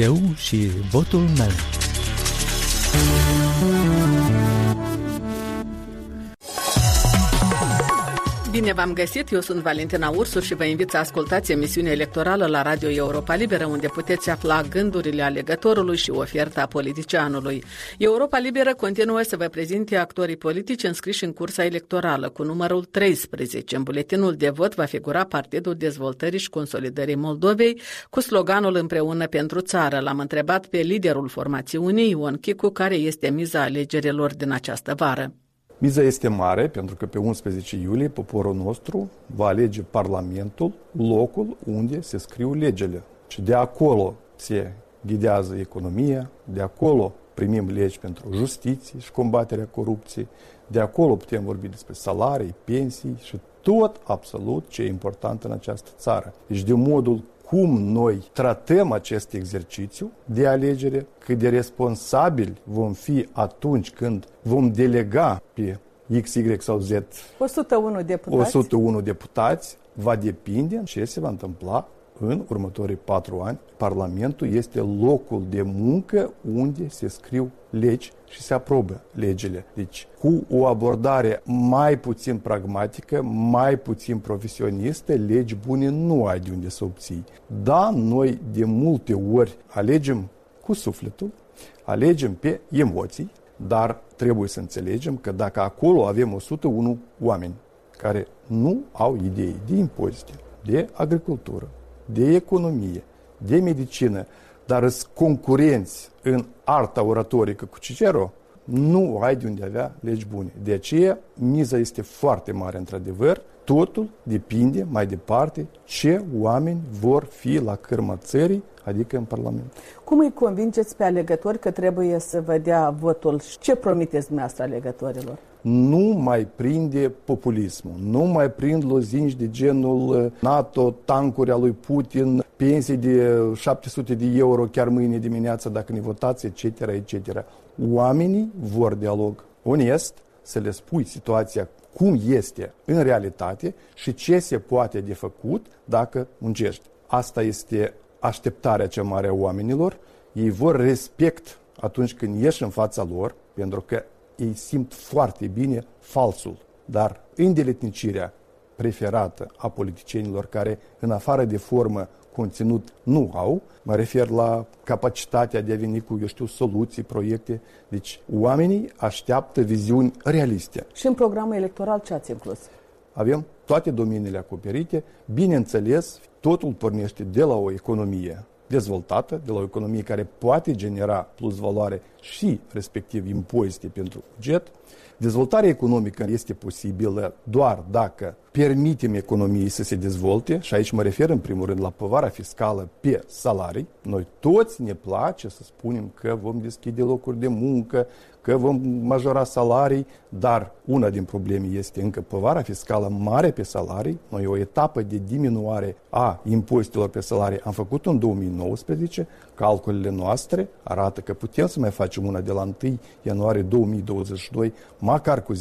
Eu și votul meu. Bine v-am găsit, eu sunt Valentina Ursu și vă invit să ascultați emisiunea electorală la Radio Europa Liberă, unde puteți afla gândurile alegătorului și oferta politicianului. Europa Liberă continuă să vă prezinte actorii politici înscriși în cursa electorală. Cu numărul 13 în buletinul de vot va figura Partidul Dezvoltării și Consolidării Moldovei cu sloganul Împreună pentru țară. L-am întrebat pe liderul formațiunii, Ion Chicu, care este miza alegerilor din această vară. Miza este mare pentru că pe 11 iulie poporul nostru va alege Parlamentul, locul unde se scriu legile. Și de acolo se ghidează economia, de acolo primim legi pentru justiție și combaterea corupției, de acolo putem vorbi despre salarii, pensii și tot absolut ce e important în această țară. Deci de modul cum noi tratăm acest exercițiu de alegere, cât de responsabili vom fi atunci când vom delega pe X, Y sau Z 101 deputați, 101 deputați va depinde ce se va întâmpla în următorii patru ani. Parlamentul este locul de muncă unde se scriu legi și se aprobă legile. Deci, cu o abordare mai puțin pragmatică, mai puțin profesionistă, legi bune nu ai de unde să obții. Da, noi de multe ori alegem cu sufletul, alegem pe emoții, dar trebuie să înțelegem că dacă acolo avem 101 oameni care nu au idei de impozite, de agricultură, de economie, de medicină, dar sunt concurenți în arta oratorică cu Cicero, nu ai de unde avea legi bune. De aceea, miza este foarte mare, într-adevăr. Totul depinde mai departe ce oameni vor fi la cârma țării, adică în Parlament. Cum îi convingeți pe alegători că trebuie să vă dea votul? Ce promiteți dumneavoastră alegătorilor? Nu mai prinde populismul, nu mai prind lozinci de genul uh, NATO, tancuri a lui Putin, pensii de 700 de euro chiar mâine dimineață dacă ne votați, etc., etc. Oamenii vor dialog onest, să le spui situația cum este în realitate și ce se poate de făcut dacă muncești. Asta este așteptarea cea mare a oamenilor. Ei vor respect atunci când ieși în fața lor, pentru că ei simt foarte bine falsul. Dar îndeletnicirea preferată a politicienilor care, în afară de formă, conținut nu au, mă refer la capacitatea de a veni cu, eu știu, soluții, proiecte. Deci oamenii așteaptă viziuni realiste. Și în programul electoral ce ați inclus? Avem toate domeniile acoperite. Bineînțeles, totul pornește de la o economie dezvoltată, de la o economie care poate genera plus valoare și respectiv impozite pentru buget. Dezvoltarea economică este posibilă doar dacă permitem economiei să se dezvolte și aici mă refer în primul rând la povara fiscală pe salarii. Noi toți ne place să spunem că vom deschide locuri de muncă, că vom majora salarii, dar una din probleme este încă povara fiscală mare pe salarii. Noi o etapă de diminuare a impozitelor pe salarii am făcut în 2019. Calculele noastre arată că putem să mai facem una de la 1 ianuarie 2022, măcar cu 10%.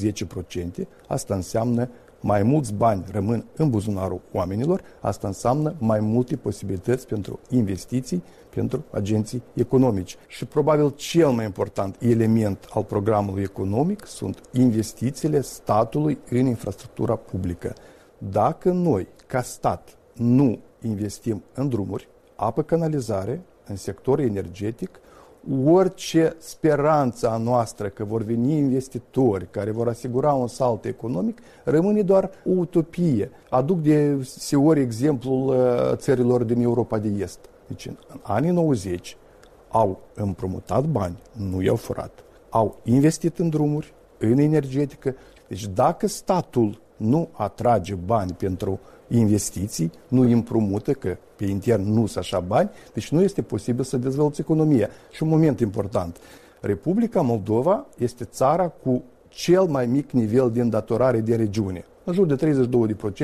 Asta înseamnă mai mulți bani rămân în buzunarul oamenilor, asta înseamnă mai multe posibilități pentru investiții, pentru agenții economici. Și probabil cel mai important element al programului economic sunt investițiile statului în infrastructura publică. Dacă noi, ca stat, nu investim în drumuri, apă canalizare, în sector energetic, orice speranță a noastră că vor veni investitori care vor asigura un salt economic rămâne doar o utopie. Aduc de ori exemplul uh, țărilor din Europa de Est. Deci în anii 90 au împrumutat bani, nu i-au furat, au investit în drumuri, în energetică. Deci dacă statul nu atrage bani pentru investiții, nu împrumută, că pe intern nu sunt așa bani, deci nu este posibil să dezvolți economia. Și un moment important, Republica Moldova este țara cu cel mai mic nivel de îndatorare de regiune, în jur de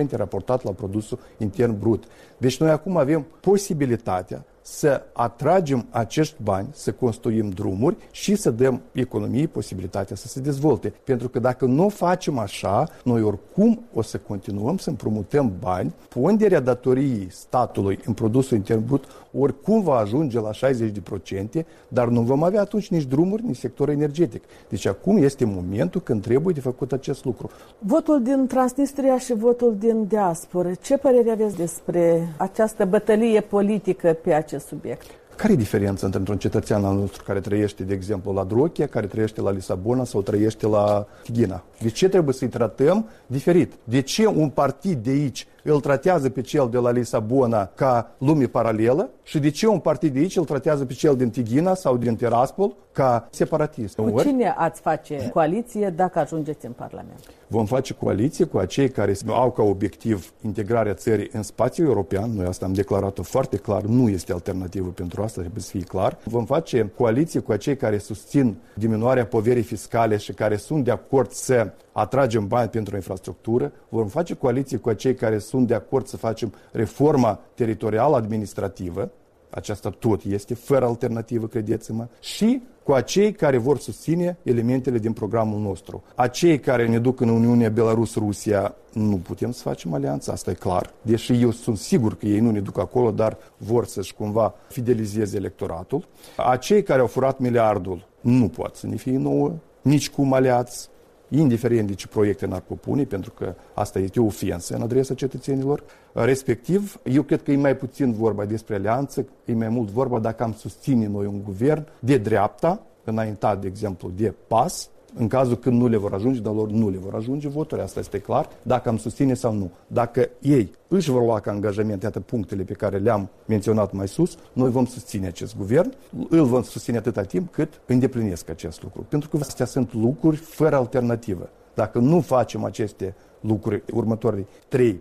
32% raportat la produsul intern brut. Deci noi acum avem posibilitatea să atragem acești bani, să construim drumuri și să dăm economiei posibilitatea să se dezvolte. Pentru că dacă nu o facem așa, noi oricum o să continuăm să împrumutăm bani, ponderea datoriei statului în produsul intern brut oricum va ajunge la 60%, dar nu vom avea atunci nici drumuri, nici sector energetic. Deci acum este momentul când trebuie de făcut acest lucru. Votul din Transnistria și votul din diasporă, ce părere aveți despre această bătălie politică pe acest subiect? Care e diferența între un cetățean al nostru care trăiește, de exemplu, la Drochia, care trăiește la Lisabona sau trăiește la Ghina? De ce trebuie să-i tratăm diferit? De ce un partid de aici îl tratează pe cel de la Lisabona ca lume paralelă și de ce un partid de aici îl tratează pe cel din Tighina sau din Tiraspol ca separatist. Cu cine ați face coaliție dacă ajungeți în Parlament? Vom face coaliție cu acei care au ca obiectiv integrarea țării în spațiul european. Noi asta am declarat-o foarte clar, nu este alternativă pentru asta, trebuie să fie clar. Vom face coaliție cu acei care susțin diminuarea poverii fiscale și care sunt de acord să atragem bani pentru infrastructură, vom face coaliție cu acei care sunt de acord să facem reforma teritorială administrativă, aceasta tot este, fără alternativă, credeți-mă, și cu acei care vor susține elementele din programul nostru. Acei care ne duc în Uniunea Belarus-Rusia, nu putem să facem alianța, asta e clar. Deși eu sunt sigur că ei nu ne duc acolo, dar vor să-și cumva fidelizeze electoratul. Acei care au furat miliardul nu pot să ne fie nouă, nici cum aliați, indiferent de ce proiecte n-ar propune, pentru că asta este o ofensă în adresa cetățenilor. Respectiv, eu cred că e mai puțin vorba despre alianță, e mai mult vorba dacă am susține noi un guvern de dreapta, înaintat, de exemplu, de PAS, în cazul când nu le vor ajunge, dar lor nu le vor ajunge voturi, asta este clar, dacă am susține sau nu. Dacă ei își vor lua ca angajament, iată punctele pe care le-am menționat mai sus, noi vom susține acest guvern, îl vom susține atâta timp cât îndeplinesc acest lucru. Pentru că astea sunt lucruri fără alternativă. Dacă nu facem aceste lucruri următorii 3-4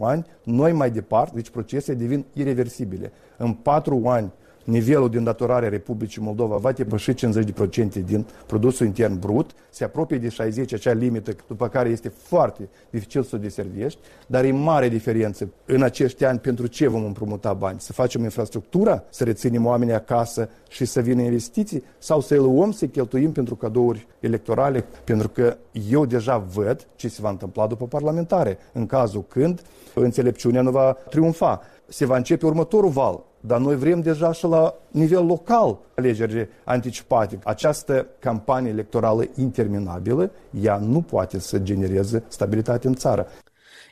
ani, noi mai departe, deci procesele devin irreversibile. În 4 ani nivelul de îndatorare a Republicii Moldova va depăși 50% din produsul intern brut, se apropie de 60, acea limită după care este foarte dificil să o deserviești, dar e mare diferență în acești ani pentru ce vom împrumuta bani. Să facem infrastructura, să reținem oamenii acasă și să vină investiții sau să-i luăm, să-i cheltuim pentru cadouri electorale, pentru că eu deja văd ce se va întâmpla după parlamentare, în cazul când înțelepciunea nu va triumfa. Se va începe următorul val, dar noi vrem deja și la nivel local alegeri anticipate. Această campanie electorală interminabilă, ea nu poate să genereze stabilitate în țară.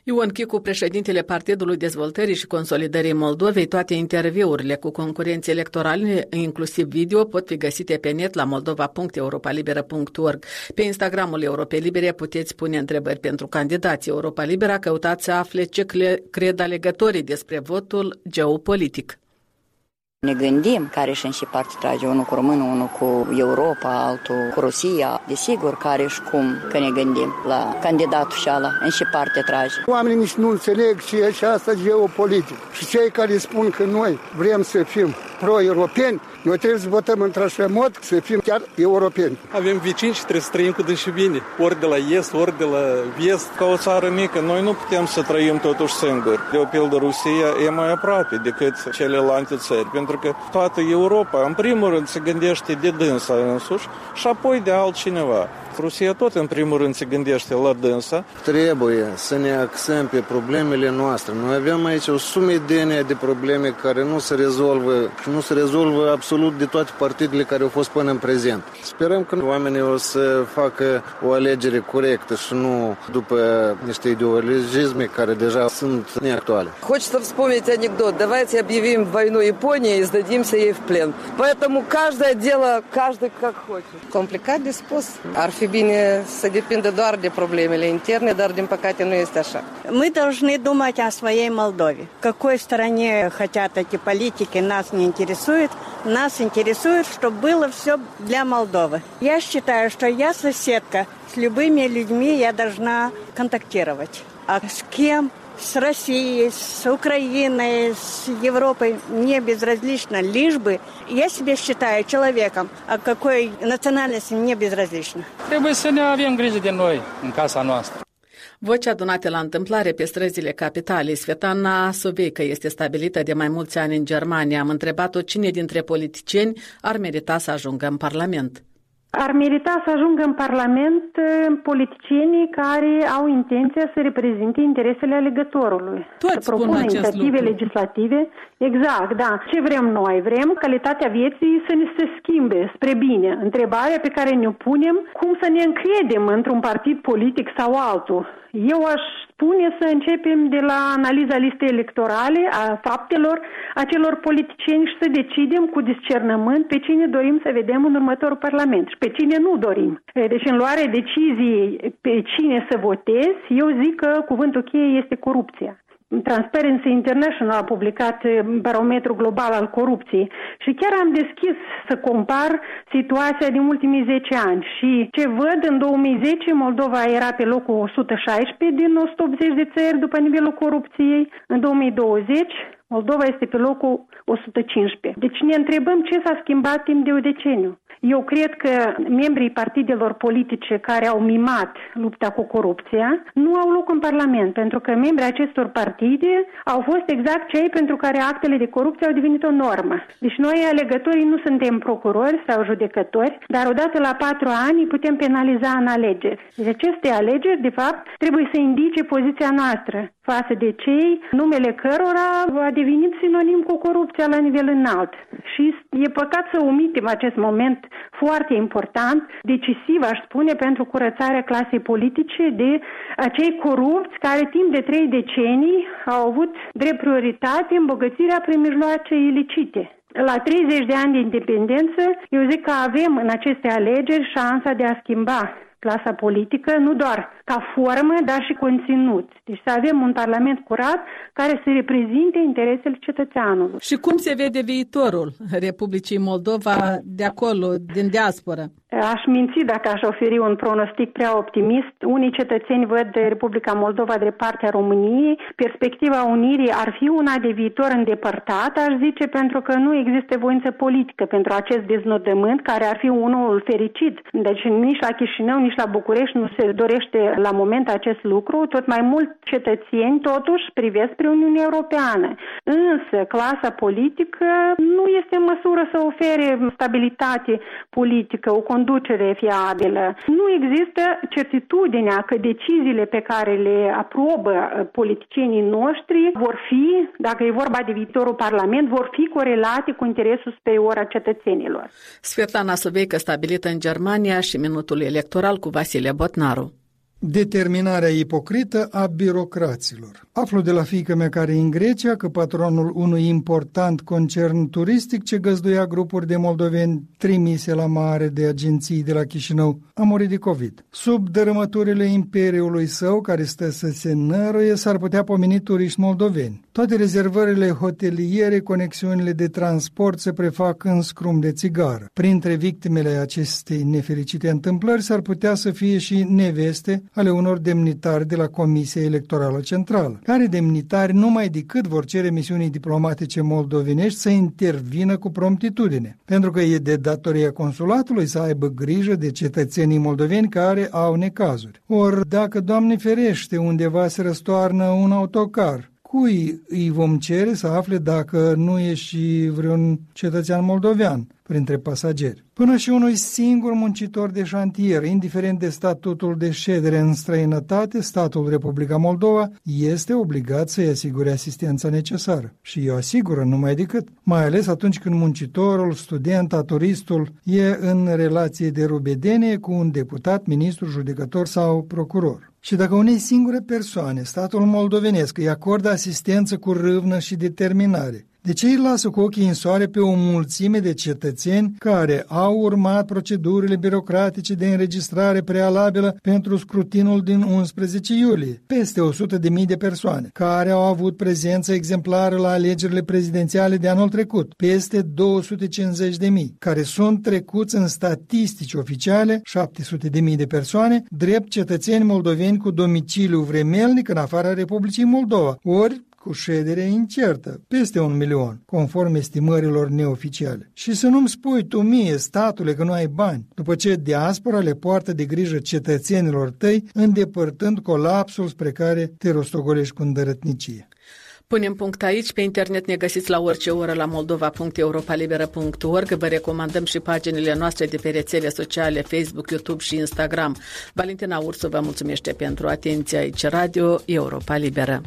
Ion Chicu, președintele Partidului Dezvoltării și Consolidării Moldovei, toate interviurile cu concurenți electorali, inclusiv video, pot fi găsite pe net la moldova.europalibera.org. Pe Instagramul Europei Libere puteți pune întrebări pentru candidații Europa Libera, căutați să afle ce cred alegătorii despre votul geopolitic. Ne gândim care și în și parte trage, unul cu românul, unul cu Europa, altul cu Rusia. Desigur, care și cum că ne gândim la candidatul și ala, în și parte trage. Oamenii nici nu înțeleg ce e și asta geopolitic. Și cei care spun că noi vrem să fim pro-europeni, noi trebuie să votăm într-așa mod să fim chiar europeni. Avem vecini și trebuie să trăim cu dânsi bine. Ori de la est, ori de la vest. Ca o țară mică, noi nu putem să trăim totuși singuri. De o pildă, Rusia e mai aproape decât celelalte țări, pentru că toată Europa, în primul rând, se gândește de dânsa însuși și apoi de altcineva. Rusia tot în primul rând se gândește la dânsa. Trebuie să ne axăm pe problemele noastre. Noi avem aici o sumedenie de probleme care nu se rezolvă și nu se rezolvă absolut de toate partidele care au fost până în prezent. Sperăm că oamenii o să facă o alegere corectă și nu după niște ideologisme care deja sunt neactuale. Хочется вспомнить анекдот. Давайте объявим войну Японии и сдадимся ей в плен. Поэтому каждое дело, каждый как хочет. Complicat de spus. Ar fi bine să depindă doar de problemele interne, dar din păcate nu este așa. Мы должны думать о своей Молдове. В какой стороне хотят эти политики, нас не интересует. Нас интересует, чтобы было все для Молдовы. Я считаю, что я соседка. С любыми людьми я должна контактировать. А с кем с Россией, с Украиной, с Европой, мне безразлично, лишь бы я себя считаю человеком, а какой национальности мне безразлично. Trebuie să ne avem grijă de noi în casa noastră. Voci adunate la întâmplare pe străzile capitalei, Svetana Soveică este stabilită de mai mulți ani în Germania. Am întrebat-o cine dintre politicieni ar merita să ajungă în Parlament. Ar merita să ajungă în Parlament uh, politicienii care au intenția să reprezinte interesele alegătorului. Toți să propună inițiative lucru. legislative. Exact, da. Ce vrem noi? Vrem calitatea vieții să ne se schimbe spre bine. Întrebarea pe care ne-o punem, cum să ne încredem într-un partid politic sau altul. Eu aș spune să începem de la analiza listei electorale, a faptelor acelor politicieni și să decidem cu discernământ pe cine dorim să vedem în următorul Parlament și pe cine nu dorim. Deci în luarea deciziei pe cine să votez, eu zic că cuvântul cheie este corupția. Transparency International a publicat eh, barometrul global al corupției și chiar am deschis să compar situația din ultimii 10 ani și ce văd în 2010 Moldova era pe locul 116 din 180 de țări după nivelul corupției, în 2020 Moldova este pe locul 115. Deci ne întrebăm ce s-a schimbat timp de o deceniu. Eu cred că membrii partidelor politice care au mimat lupta cu corupția nu au loc în Parlament, pentru că membrii acestor partide au fost exact cei pentru care actele de corupție au devenit o normă. Deci noi, alegătorii, nu suntem procurori sau judecători, dar odată la patru ani putem penaliza în alegeri. Deci aceste alegeri, de fapt, trebuie să indice poziția noastră față de cei numele cărora a devenit sinonim cu corupția la nivel înalt. Și e păcat să omitem acest moment foarte important, decisiv, aș spune, pentru curățarea clasei politice de acei corupți care timp de trei decenii au avut drept prioritate îmbogățirea prin mijloace ilicite. La 30 de ani de independență, eu zic că avem în aceste alegeri șansa de a schimba clasa politică, nu doar ca formă, dar și conținut. Deci să avem un parlament curat care să reprezinte interesele cetățeanului. Și cum se vede viitorul Republicii Moldova de acolo, din diaspora? Aș minți dacă aș oferi un pronostic prea optimist. Unii cetățeni văd Republica Moldova de partea României. Perspectiva unirii ar fi una de viitor îndepărtat, aș zice, pentru că nu există voință politică pentru acest deznodământ, care ar fi unul fericit. Deci nici la Chișinău, nici la București nu se dorește la moment acest lucru. Tot mai mult cetățeni totuși privesc spre Uniunea Europeană. Însă clasa politică nu este în măsură să ofere stabilitate politică, o conducere fiabilă. Nu există certitudinea că deciziile pe care le aprobă uh, politicienii noștri vor fi, dacă e vorba de viitorul Parlament, vor fi corelate cu interesul superior a cetățenilor. Svetlana Soveică, stabilită în Germania și minutul electoral руку Василия Ботнару. Determinarea ipocrită a birocraților. Aflu de la fiica mea care e în Grecia că patronul unui important concern turistic ce găzduia grupuri de moldoveni trimise la mare de agenții de la Chișinău a murit de COVID. Sub dărâmăturile imperiului său, care stă să se nărăie, s-ar putea pomeni turiști moldoveni. Toate rezervările hoteliere, conexiunile de transport se prefac în scrum de țigară. Printre victimele acestei nefericite întâmplări s-ar putea să fie și neveste ale unor demnitari de la Comisia Electorală Centrală, care demnitari numai decât vor cere misiunii diplomatice moldovenești să intervină cu promptitudine, pentru că e de datoria consulatului să aibă grijă de cetățenii moldoveni care au necazuri. Ori dacă, Doamne ferește, undeva se răstoarnă un autocar, cui îi vom cere să afle dacă nu e și vreun cetățean moldovean printre pasageri. Până și unui singur muncitor de șantier, indiferent de statutul de ședere în străinătate, statul Republica Moldova este obligat să-i asigure asistența necesară. Și o asigură numai decât, mai ales atunci când muncitorul, studenta, turistul e în relație de rubedenie cu un deputat, ministru, judecător sau procuror. Și dacă unei singure persoane, statul moldovenesc, îi acordă asistență cu râvnă și determinare, de ce îi lasă cu ochii în soare pe o mulțime de cetățeni care au urmat procedurile birocratice de înregistrare prealabilă pentru scrutinul din 11 iulie? Peste 100 de mii de persoane care au avut prezență exemplară la alegerile prezidențiale de anul trecut, peste 250 de mii, care sunt trecuți în statistici oficiale, 700 de mii de persoane, drept cetățeni moldoveni cu domiciliu vremelnic în afara Republicii Moldova, ori cu ședere incertă, peste un milion, conform estimărilor neoficiale. Și să nu-mi spui tu mie, statule, că nu ai bani, după ce diaspora le poartă de grijă cetățenilor tăi, îndepărtând colapsul spre care te rostogolești cu îndărătnicie. Punem punct aici. Pe internet ne găsiți la orice oră la moldova.europalibera.org. Vă recomandăm și paginile noastre de pe rețele sociale Facebook, YouTube și Instagram. Valentina Ursu vă mulțumește pentru atenția aici, Radio Europa Liberă.